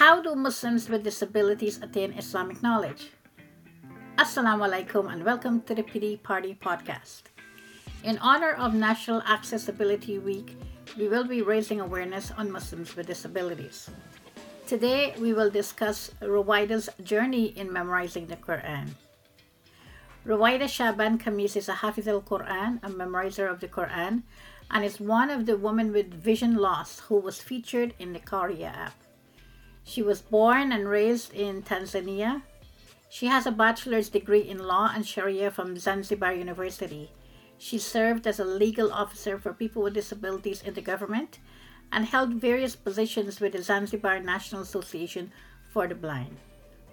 How do Muslims with disabilities attain Islamic knowledge? Assalamu alaikum and welcome to the PD Party podcast. In honor of National Accessibility Week, we will be raising awareness on Muslims with disabilities. Today, we will discuss Ruwaida's journey in memorizing the Quran. Ruwaida Shaban Kamis is a Hafiz al Quran, a memorizer of the Quran, and is one of the women with vision loss who was featured in the Qariah app. She was born and raised in Tanzania. She has a bachelor's degree in law and Sharia from Zanzibar University. She served as a legal officer for people with disabilities in the government and held various positions with the Zanzibar National Association for the Blind.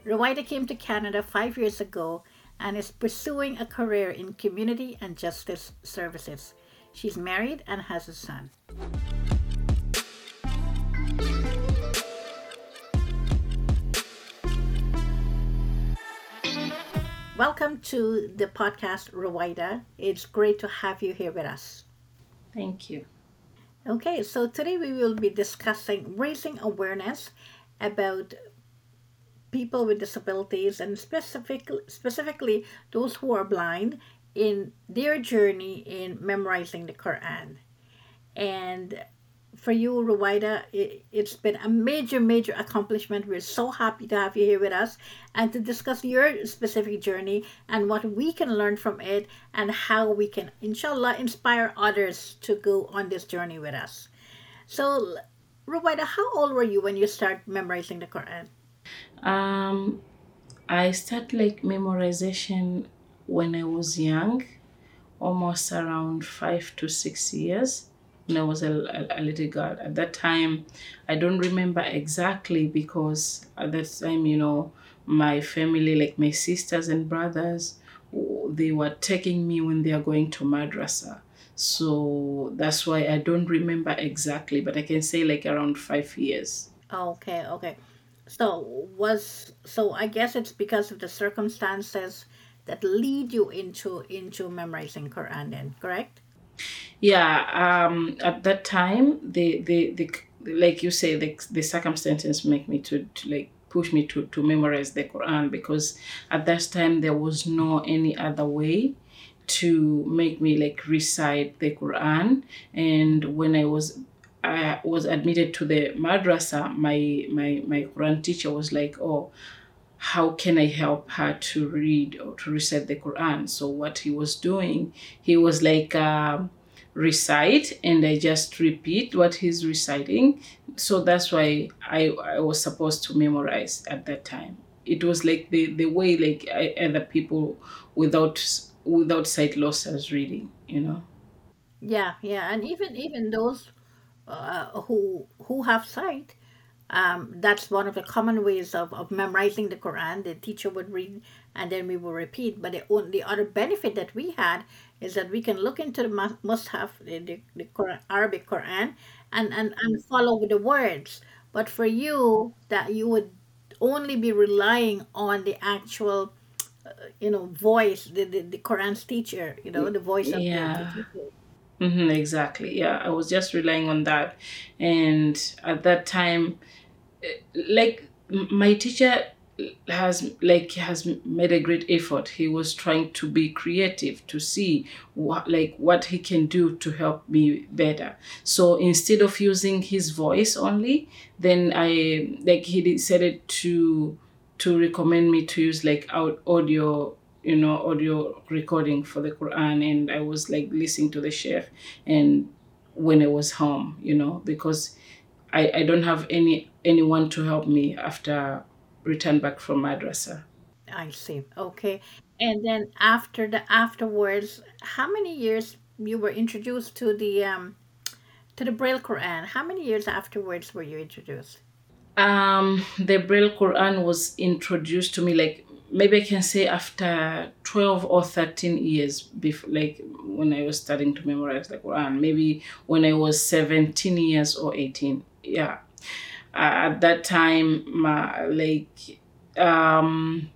Ruwaida came to Canada five years ago and is pursuing a career in community and justice services. She's married and has a son. Welcome to the podcast, Ruwaida. It's great to have you here with us. Thank you. Okay, so today we will be discussing raising awareness about people with disabilities and specific, specifically those who are blind in their journey in memorizing the Quran. And for you, Ruwaida, it, it's been a major, major accomplishment. We're so happy to have you here with us and to discuss your specific journey and what we can learn from it and how we can, inshallah, inspire others to go on this journey with us. So, Ruwaida, how old were you when you started memorizing the Quran? Um, I started like memorization when I was young, almost around five to six years when I was a, a, a, little girl. At that time, I don't remember exactly because at that time, you know, my family, like my sisters and brothers, they were taking me when they are going to madrasa. So that's why I don't remember exactly, but I can say like around five years. Okay, okay. So was so I guess it's because of the circumstances that lead you into into memorizing Quran then, correct? Yeah, um at that time the the, the like you say the, the circumstances make me to, to like push me to, to memorize the Quran because at that time there was no any other way to make me like recite the Quran. And when I was I was admitted to the madrasa, my my my Quran teacher was like, "Oh, how can I help her to read or to recite the Quran?" So what he was doing, he was like, uh, recite, and I just repeat what he's reciting. So that's why I I was supposed to memorize at that time. It was like the the way like I, other people without without sight loss as reading, you know. Yeah, yeah, and even even those uh, who who have sight. Um, that's one of the common ways of, of memorizing the Quran. The teacher would read and then we will repeat. But the, the other benefit that we had is that we can look into the Mus'haf, the, the, the Quran, Arabic Quran, and, and, and follow the words. But for you, that you would only be relying on the actual, uh, you know, voice, the, the, the Quran's teacher, you know, the voice of Yeah. the teacher. Hmm exactly. Yeah, I was just relying on that, and at that time, eh, like my teacher has like has made a great effort. He was trying to be creative to see what like what he can do to help me better. So instead of using his voice only, then I like he decided to to recommend me to use like out audio you know audio recording for the quran and i was like listening to the sheikh and when i was home you know because i i don't have any anyone to help me after return back from madrasa I see. Okay. And then after the afterwards, how many years you were introduced to the um to the Braille Quran? How many years afterwards were you introduced? um the braille quran was introduced to me like maybe i can say after 12 or 13 years before like when i was starting to memorize the quran maybe when i was 17 years or 18 yeah uh, at that time my like um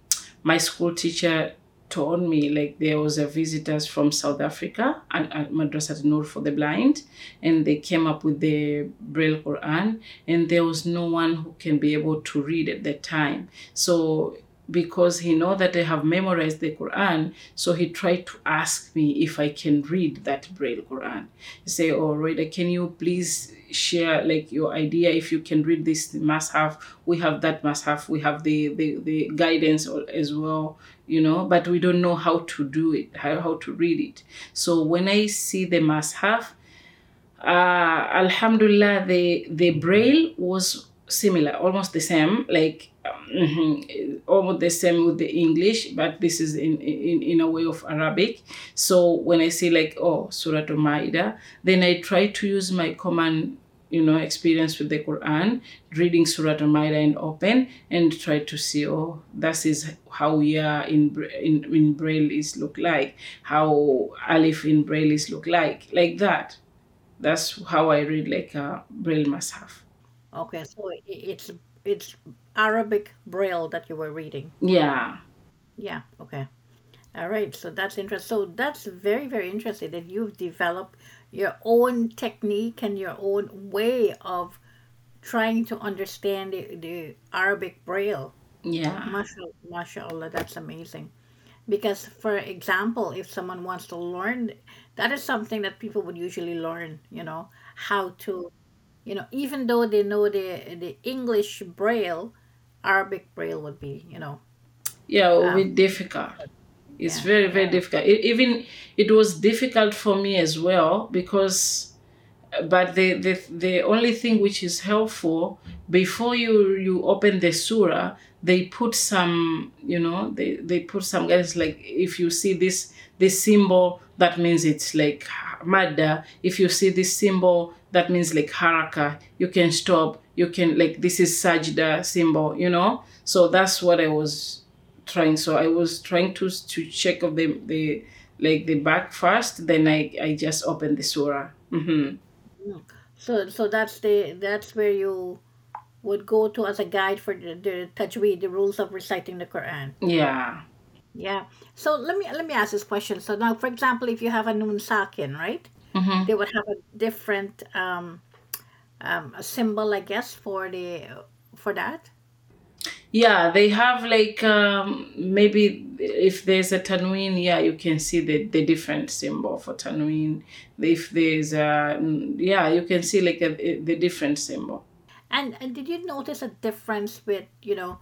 my school teacher told me like there was a visitors from South Africa and at Madrasat Nur for the blind and they came up with the Braille Quran and there was no one who can be able to read at that time. So because he know that I have memorized the Quran, so he tried to ask me if I can read that Braille Quran. He say, "Oh, Rita, can you please share like your idea if you can read this Mus'haf? We have that Mus'haf. We have the the, the guidance as well, you know, but we don't know how to do it, how, how to read it. So when I see the Mus'haf, uh, Alhamdulillah, the the Braille was similar, almost the same, like mm-hmm, almost the same with the English, but this is in, in, in a way of Arabic. So when I say like, oh, Surah Al-Ma'idah, then I try to use my common you know experience with the Quran, reading Surah Al-Ma'idah and open and try to see oh that is how we in in in Braille is look like, how Alif in Braille is look like, like that. That's how I read like a Braille Mus'haf. Okay, so it's it's Arabic Braille that you were reading. Yeah. Yeah. Okay. All right. So that's interesting. So that's very very interesting that you've developed your own technique and your own way of trying to understand the, the Arabic Braille. Yeah. Mashallah, mashallah, that's amazing. Because, for example, if someone wants to learn, that is something that people would usually learn, you know, how to you know, even though they know the the English Braille, Arabic Braille would be, you know. Yeah, it would um, be difficult. It's yeah, very very difficult. It, even it was difficult for me as well because, but the, the the only thing which is helpful before you you open the surah, they put some you know they they put some guys like if you see this this symbol that means it's like madda. If you see this symbol that means like haraka you can stop you can like this is sajda symbol you know? So that's what i was trying. So i was trying to to check of the the like the back first then i i just opened the surah. Mm-hmm. so so that's the that's where you would go to as a guide for the, the tajweed the rules of reciting the quran? Yeah. Yeah. So let me let me ask this question. So now for example if you have a nun sakin right Mm-hmm. They would have a different um, um, a symbol, I guess, for the for that. Yeah, they have like um, maybe if there's a tanween, yeah, you can see the, the different symbol for tanween. If there's a yeah, you can see like a, the different symbol. And and did you notice a difference with you know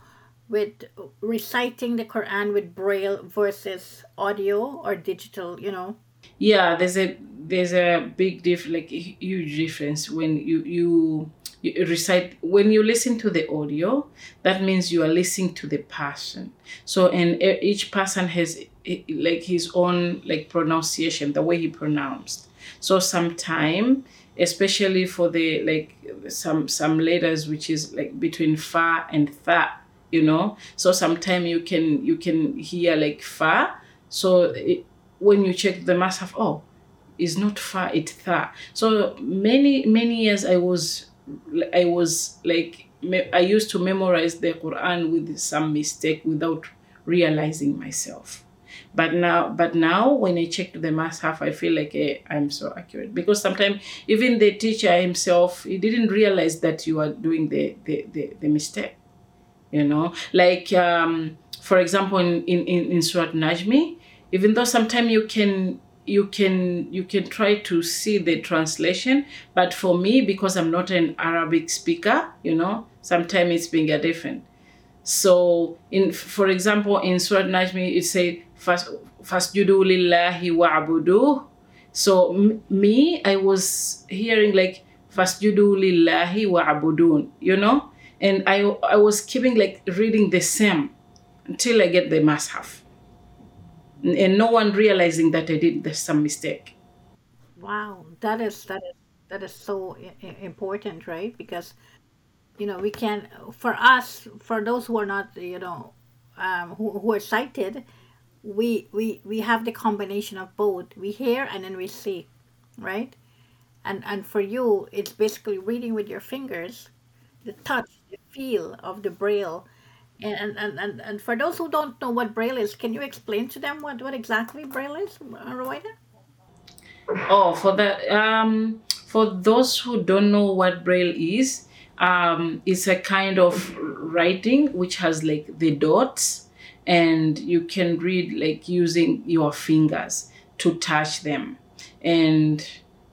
with reciting the Quran with braille versus audio or digital? You know. Yeah, there's a there's a big diff like a huge difference when you you you recite when you listen to the audio that means you are listening to the person. So and each person has like his own like pronunciation the way he pronounced. So sometime especially for the like some some letters which is like between fa and tha you know? So sometime you can you can hear like fa. So when you check the Mus'haf oh is not far it far. So many many years i was i was like i used to memorize the quran with some mistake without realizing myself. But now but now when i check the Mus'haf i feel like hey, eh, i'm so accurate. Because sometimes even the teacher himself he didn't realize that you are doing the the, the, the mistake you know? Like um, for example in, in, in Surat Najmi even though sometimes you can you can you can try to see the translation but for me because i'm not an arabic speaker you know sometimes it's being a different. So in for example in surah najmi it say fasjudu lillahi wa'budu. So m- me i was hearing like fasjudu lillahi wa'budun you know? And i i was keeping like reading the same until i get the Mus'haf and no one realizing that I did there's some mistake. Wow, that is that is that is so important, right? Because you know we can for us for those who are not you know um, who, who are sighted we we we have the combination of both we hear and then we see right and and for you it's basically reading with your fingers the touch the feel of the braille And, and, and, and for those who don't know what Braille is, can you explain to them what, what exactly Braille is, uh, Ruwaida? Oh, for that, um, for those who don't know what Braille is, um, it's a kind of writing which has like the dots, and you can read like using your fingers to touch them, and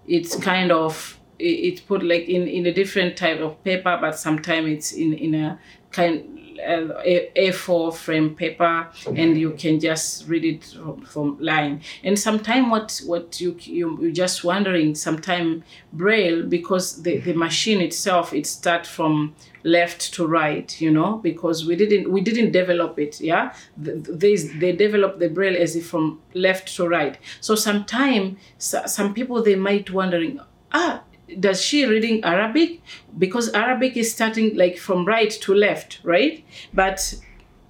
it's kind of it's put like in in a different type of paper, but sometimes it's in in a kind A4 frame paper and you can just read it from, line. And sometimes what what you, you you're just wondering sometime braille because the, the machine itself it start from left to right you know because we didn't we didn't develop it yeah they, they developed the braille as if from left to right so sometimes some people they might wondering ah does she reading Arabic? Because Arabic is starting like from right to left, right? But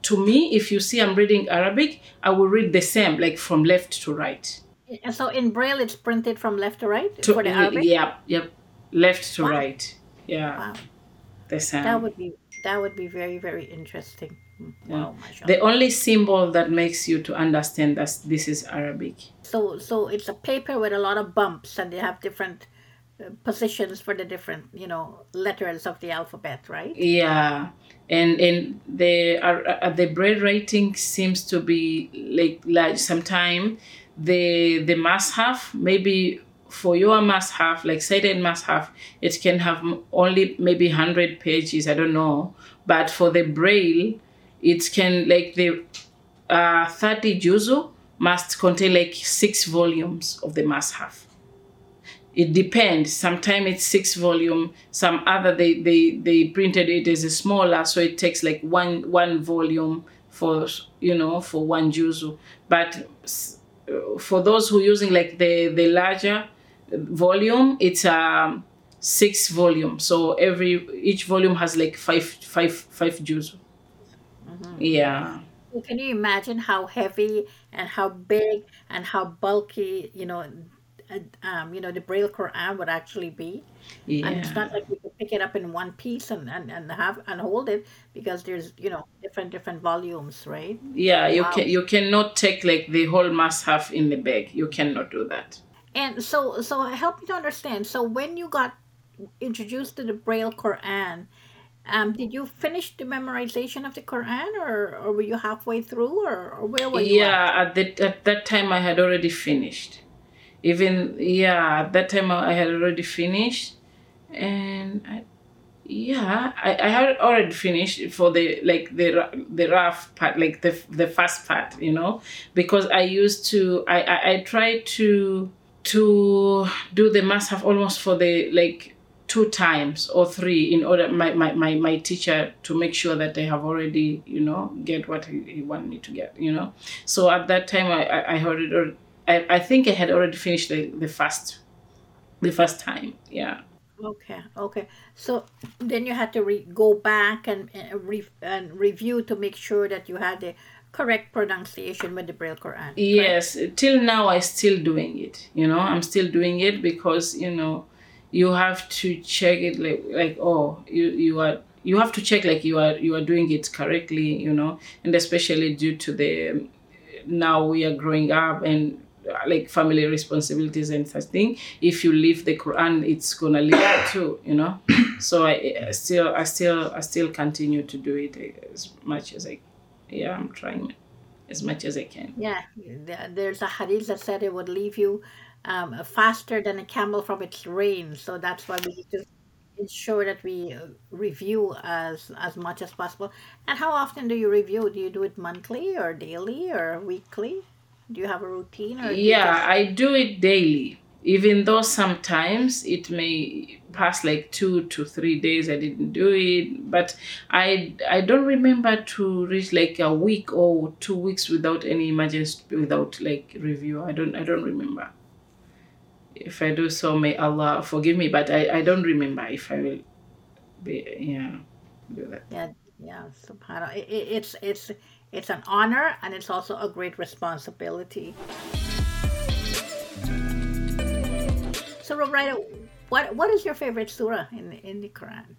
to me, if you see I'm reading Arabic, I will read the same, like from left to right. And so in Braille, it's printed from left to right to, for the Arabic. Yep, yep, left to wow. right. Yeah, wow. the same. That would be that would be very very interesting. Hmm. Wow, yeah. the only symbol that makes you to understand that this is Arabic. So so it's a paper with a lot of bumps, and they have different positions for the different you know letters of the alphabet right? Yeah. And and the uh, the braille writing seems to be like like sometime the the Mus'haf maybe for your Mus'haf like sighted Mus'haf it can have only maybe 100 pages i don't know. But for the braille it can like the uh, 30 juzu must contain like six volumes of the Mus'haf it depends. Sometimes it's six volume some other they they they printed it as a smaller so it takes like one one volume for you know for one juzu. But for those who using like the the larger volume it's um six volume. So every each volume has like five five five juzu. Mm-hmm. yeah. Can you imagine how heavy and how big and how bulky you know um, you know, the Braille Quran would actually be. Yeah. And it's not like you could pick it up in one piece and, and, and have and hold it because there's you know different different volumes, right? Yeah, you wow. can you cannot take like the whole Mus'haf in the bag. You cannot do that. And so so help me to understand. So when you got introduced to the Braille Quran, um, did you finish the memorization of the Quran, or, or were you halfway through, or, or where were you? Yeah, at? at, the, at that time I had already finished even yeah at that time i had already finished and I, yeah I, I had already finished for the like the the rough part like the the first part you know because i used to i i, I tried to to do the Mus'haf almost for the like two times or three in order my, my, my, my teacher to make sure that they have already you know get what he, he wanted me to get you know. So at that time i i, I it I, I think I had already finished the, the first the first time. Yeah. Okay. Okay. So then you had to re- go back and and, re- and review to make sure that you had the correct pronunciation with the Braille Quran. Yes. Till now, I'm still doing it. You know, I'm still doing it because you know, you have to check it like like oh you you are you have to check like you are you are doing it correctly. You know, and especially due to the now we are growing up and like family responsibilities and such thing if you leave the quran it's gonna leave too you know? So I, I still i still i still continue to do it as much as i yeah i'm trying as much as i can. Yeah there's a hadith that said it would leave you um, faster than a camel from its reins so that's why we need to ensure that we uh, review as as much as possible. And how often do you review? Do you do it monthly or daily or weekly do you have a routine? Or yeah, just... I do it daily. Even though sometimes it may pass like two to three days I didn't do it, but I I don't remember to reach like a week or two weeks without any emergency without like review. I don't I don't remember. If I do so, may Allah forgive me, but I, I don't remember if I will be yeah do that. Yeah, yeah, subhanallah. It, it, it's it's it's an honor and it's also a great responsibility. So, Ruwaida, what what is your favorite surah in the, in the Quran?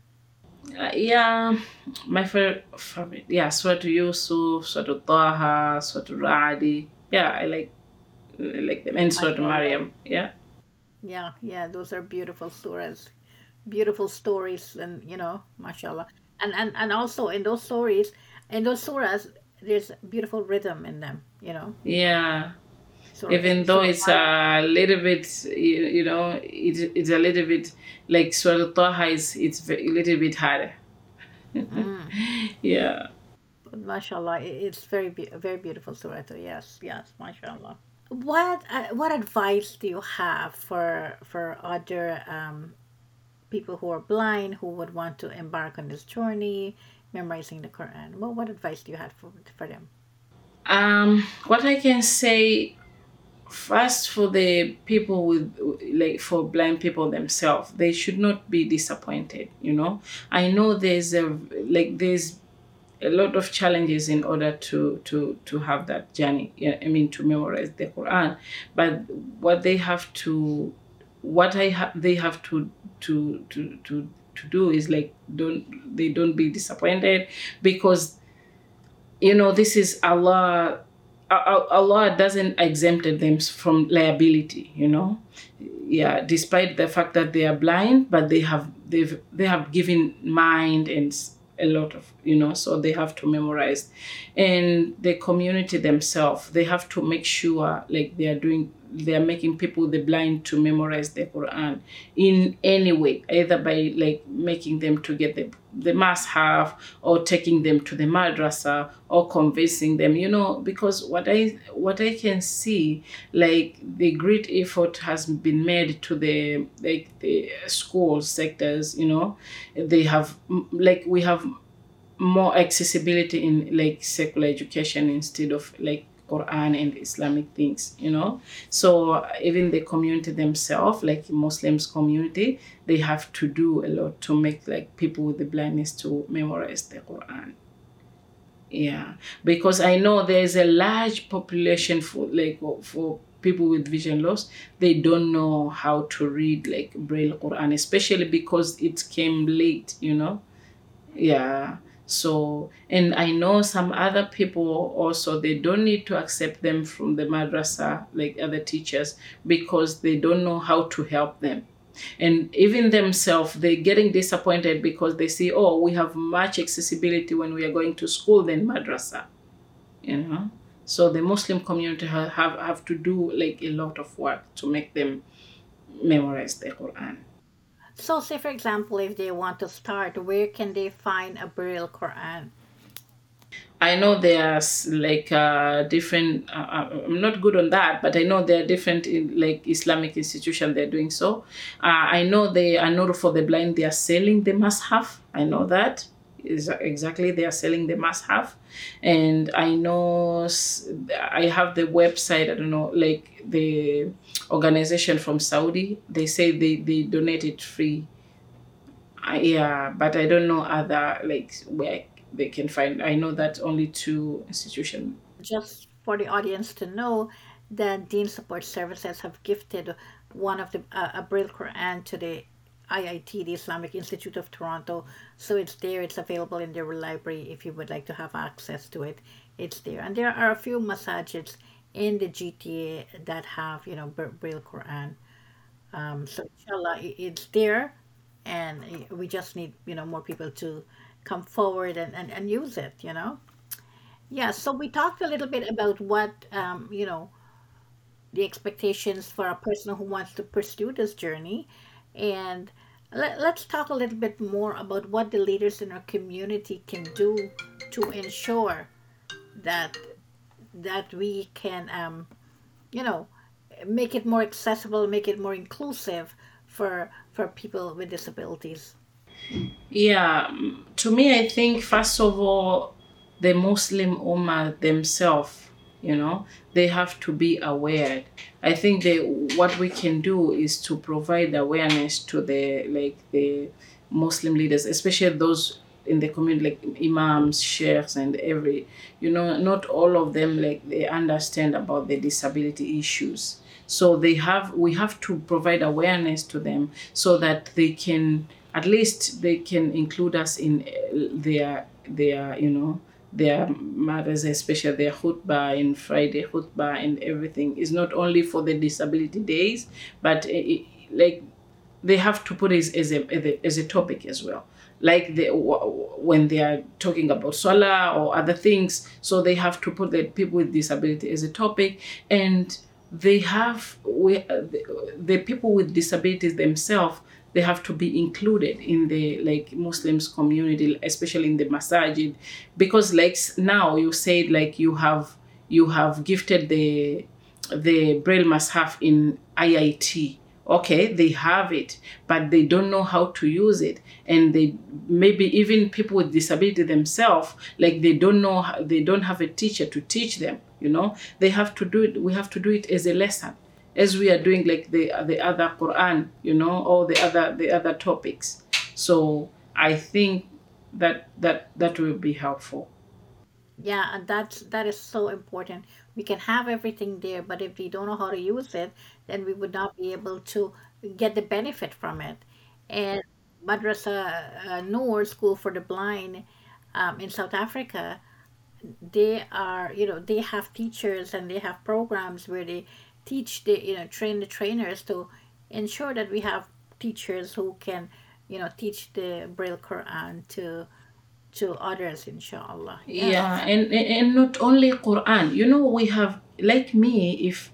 Uh, yeah, my favorite, favorite yeah, Surah to Yusuf, Surah to Taha, Surah to Ra'di. Yeah, I like I like them. And Surah to Maryam. Yeah. Yeah, yeah, those are beautiful surahs, beautiful stories, and you know, mashallah. And and and also in those stories, in those surahs, there's beautiful rhythm in them. You know, Yeah. so Even though so it's a little bit, you, you know, it, it's a little bit like Surah Taha is it's a little bit harder. yeah. mashallah, i- it's very very beautiful surah. Yes, yes, mashallah. What uh, what advice do you have for for other um, people who are blind who would want to embark on this journey, memorizing the Quran? What what advice do you have for for them? Um, what I can say first for the people with like for blind people themselves they should not be disappointed you know i know there's a like there's a lot of challenges in order to to to have that journey i mean to memorize the quran but what they have to what i have they have to to to to to do is like don't they don't be disappointed because you know this is allah Al- Allah doesn't exempted them from liability, you know. Yeah, despite the fact that they are blind, but they have they've they have given mind and a lot of you know, so they have to memorize, and the community themselves they have to make sure like they are doing they are making people the blind to memorize the Quran in any way, either by like making them to get the the have or taking them to the madrasa or convincing them you know because what i what i can see like the great effort has been made to the like the school sectors you know. They have like we have more accessibility in like secular education instead of like Quran and Islamic things, you know. So even the community themselves, like Muslims community, they have to do a lot to make like people with the blindness to memorize the Quran. Yeah, because I know there's a large population for like for people with vision loss. They don't know how to read like Braille Quran, especially because it came late, you know yeah so and i know some other people also they don't need to accept them from the madrasa like other teachers because they don't know how to help them. And even themselves they're getting disappointed because they see oh we have much accessibility when we are going to school than madrasa you know? So the muslim community ha- have, have to do like a lot of work to make them memorize the quran So, say for example, if they want to start, where can they find a Braille Quran? I know there's like uh, different. Uh, uh, I'm not good on that, but I know there are different in, like Islamic institutions. They're doing so. Uh, I know they are not for the blind. They are selling the Mus'haf. I know that is exactly they are selling the Mus'haf, and I know i have the website. I don't know like the organization from Saudi. They say they they donate it free I, yeah, but I don't know other like where they can find. I know that only two institutions. Just for the audience to know that Deen Support Services have gifted one of the uh, a Braille Quran to the IIT, the Islamic Institute of Toronto. So it's there. It's available in their library if you would like to have access to it. It's there, and there are a few masajids in the GTA that have you know Bra- Braille Quran. Um, so inshallah, it's there, and we just need you know more people to come forward and, and, and use it. You know. Yeah, so we talked a little bit about what um, you know the expectations for a person who wants to pursue this journey, and let, let's talk a little bit more about what the leaders in our community can do to ensure that that we can um, you know make it more accessible, make it more inclusive for for people with disabilities. Yeah, to me, I think first of all, the Muslim Ummah themselves, you know, they have to be aware. I think they what we can do is to provide awareness to the like the Muslim leaders, especially those in the community like imams, sheikhs, and every you know, not all of them like they understand about the disability issues. So they have we have to provide awareness to them so that they can at least they can include us in uh, their their you know their mothers, especially their khutbah in Friday khutbah and everything is not only for the disability days, but uh, it, like they have to put it as a, as a, topic as well. Like the when they are talking about solar or other things so they have to put the people with disability as a topic. And they have we, the, the people with disabilities themselves they have to be included in the like muslims community especially in the masajid. Because like now you said like you have you have gifted the the braille mushaf in iit okay they have it but they don't know how to use it. And they maybe even people with disability themselves like they don't know they don't have a teacher to teach them you know? They have to do it we have to do it as a lesson as we are doing like the the other quran you know or the other the other topics. So i think that that that will be helpful. Yeah and that's that is so important. We can have everything there but if we don't know how to use it then we would not be able to get the benefit from it. And madrasa uh, noor school for the blind um, in south africa they are you know they have teachers and they have programs where they teach the you know train the trainers to ensure that we have teachers who can you know teach the braille quran to to others inshallah yeah, yeah and, and not only quran you know we have like me if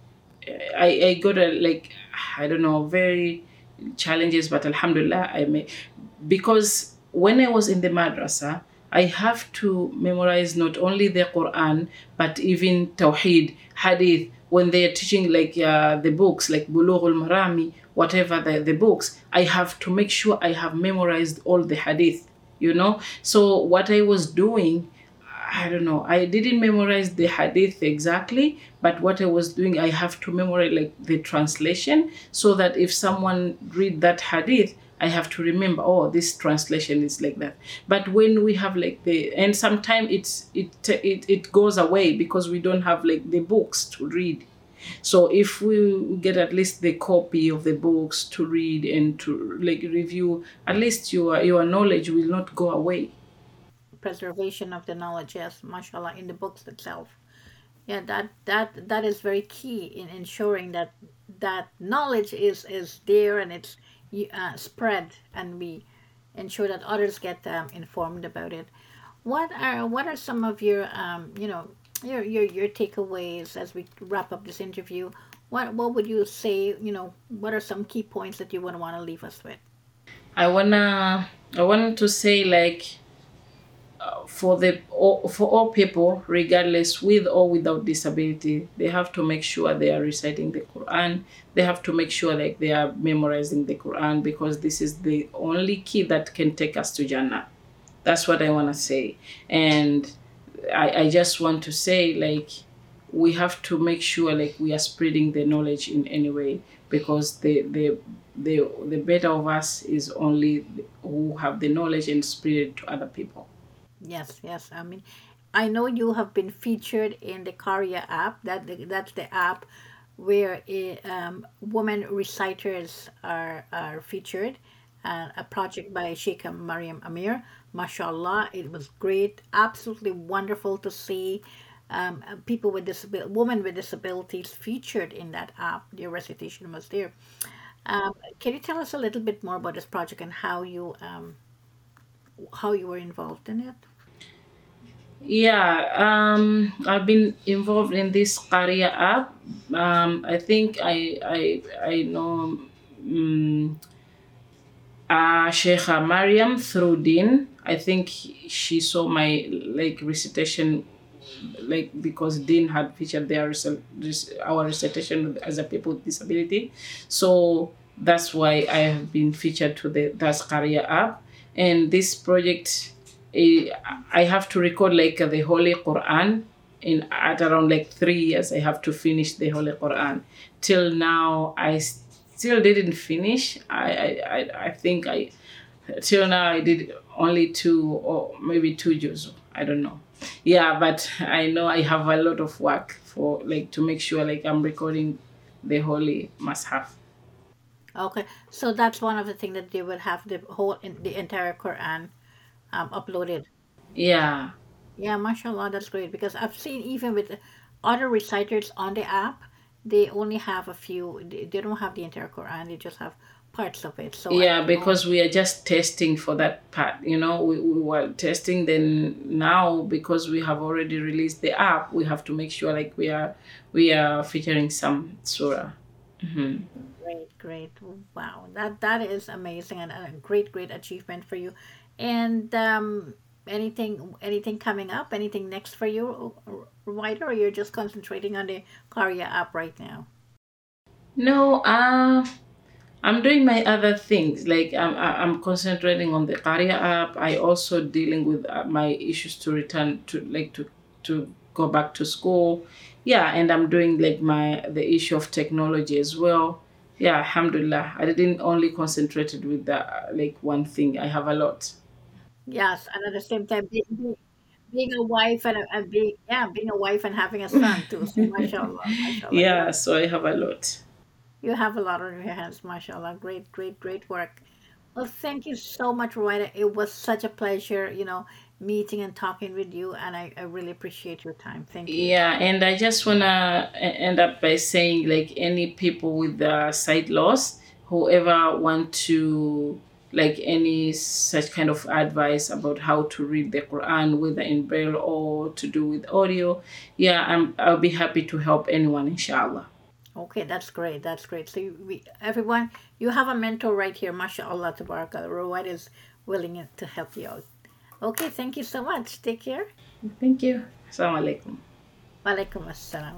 i i got a like i don't know very challenges but alhamdulillah i may because when i was in the madrasa I have to memorize not only the Quran but even Tawheed, Hadith. When they are teaching like uh, the books like Bulugh al-Marami, whatever the, the books, I have to make sure I have memorized all the Hadith. You know, so what I was doing, I don't know. I didn't memorize the hadith exactly, but what I was doing, I have to memorize like the translation so that if someone read that hadith, I have to remember, oh, this translation is like that. But when we have like the, and sometimes it's it it it goes away because we don't have like the books to read. So if we get at least the copy of the books to read and to like review, at least your your knowledge will not go away. Preservation of the knowledge, yes, mashallah, in the books itself. Yeah, that that that is very key in ensuring that that knowledge is is there and it's uh, spread and we ensure that others get um, informed about it. What are what are some of your um, you know your, your your takeaways as we wrap up this interview? What what would you say? You know, what are some key points that you would want to leave us with? I wanna I want to say like for the for all people, regardless with or without disability, they have to make sure they are reciting the Quran. They have to make sure like they are memorizing the Quran because this is the only key that can take us to Jannah. That's what I want to say, and I, I just want to say like we have to make sure like we are spreading the knowledge in any way because the the the the better of us is only who have the knowledge and spread to other people. Yes, yes. I mean, I know you have been featured in the Qariah app. That that's the app where it, um, women reciters are are featured. Uh, a project by Sheikha Mariam Amir. Mashallah, it was great. Absolutely wonderful to see um, people with disability, women with disabilities featured in that app. Their recitation was there. Um, can you tell us a little bit more about this project and how you um, how you were involved in it? Yeah, um, I've been involved in this Qariah app. Um, I think I I I know um, uh, Sheikha Mariam through Deen. I think she saw my like recitation, like because Deen had featured their our recitation as a people with disability, so that's why I have been featured to the Das Qariah app, and this project I have to record like the Holy Quran in at around like three years. I have to finish the Holy Quran. Till now, I still didn't finish. I I, I, think I till now I did only two or maybe two juz. I don't know. Yeah, but I know I have a lot of work for like to make sure like I'm recording the Holy Mus'haf. Okay, so that's one of the things that they will have the whole the entire Quran um, uploaded. Yeah. Yeah, mashallah, that's great because I've seen even with other reciters on the app, they only have a few. They, they don't have the entire Quran. They just have parts of it. So I Yeah, don't know. because we are just testing for that part. You know, we, we were testing. Then now, because we have already released the app, we have to make sure like we are we are featuring some surah. hmm Great. Wow, that that is amazing and a great, great achievement for you. And um, anything anything coming up? Anything next for you, Writer, or you're just concentrating on the Qariah app right now? No, uh, I'm doing my other things. Like I'm, I'm concentrating on the Qariah app. I also dealing with uh, my issues to return to like to to go back to school. Yeah, and I'm doing like my the issue of technology as well. Yeah, alhamdulillah. I didn't only concentrated with the uh, like one thing. I have a lot. Yes, and at the same time, being, being a wife and, and being yeah, being a wife and having a son too. So, mashallah, mashallah, Yeah, so I have a lot. you have a lot on your hands, mashallah. Great, great, great work. Well, thank you so much, Rita. It was such a pleasure, you know, meeting and talking with you, and I, I really appreciate your time. Thank you. Yeah, and I just wanna e- end up by saying like any people with sight loss, whoever want to like any such kind of advice about how to read the Quran, whether in braille or to do with audio, yeah, I'm I'll be happy to help anyone, inshallah. Okay, that's great. That's great. So, you, we, everyone, you have a mentor right here, mashallah, tabarakallah. Ruwaid is willing to help you out. Okay, thank you so much. Take care. Thank you. Assalamu alaikum. Walaikum assalam.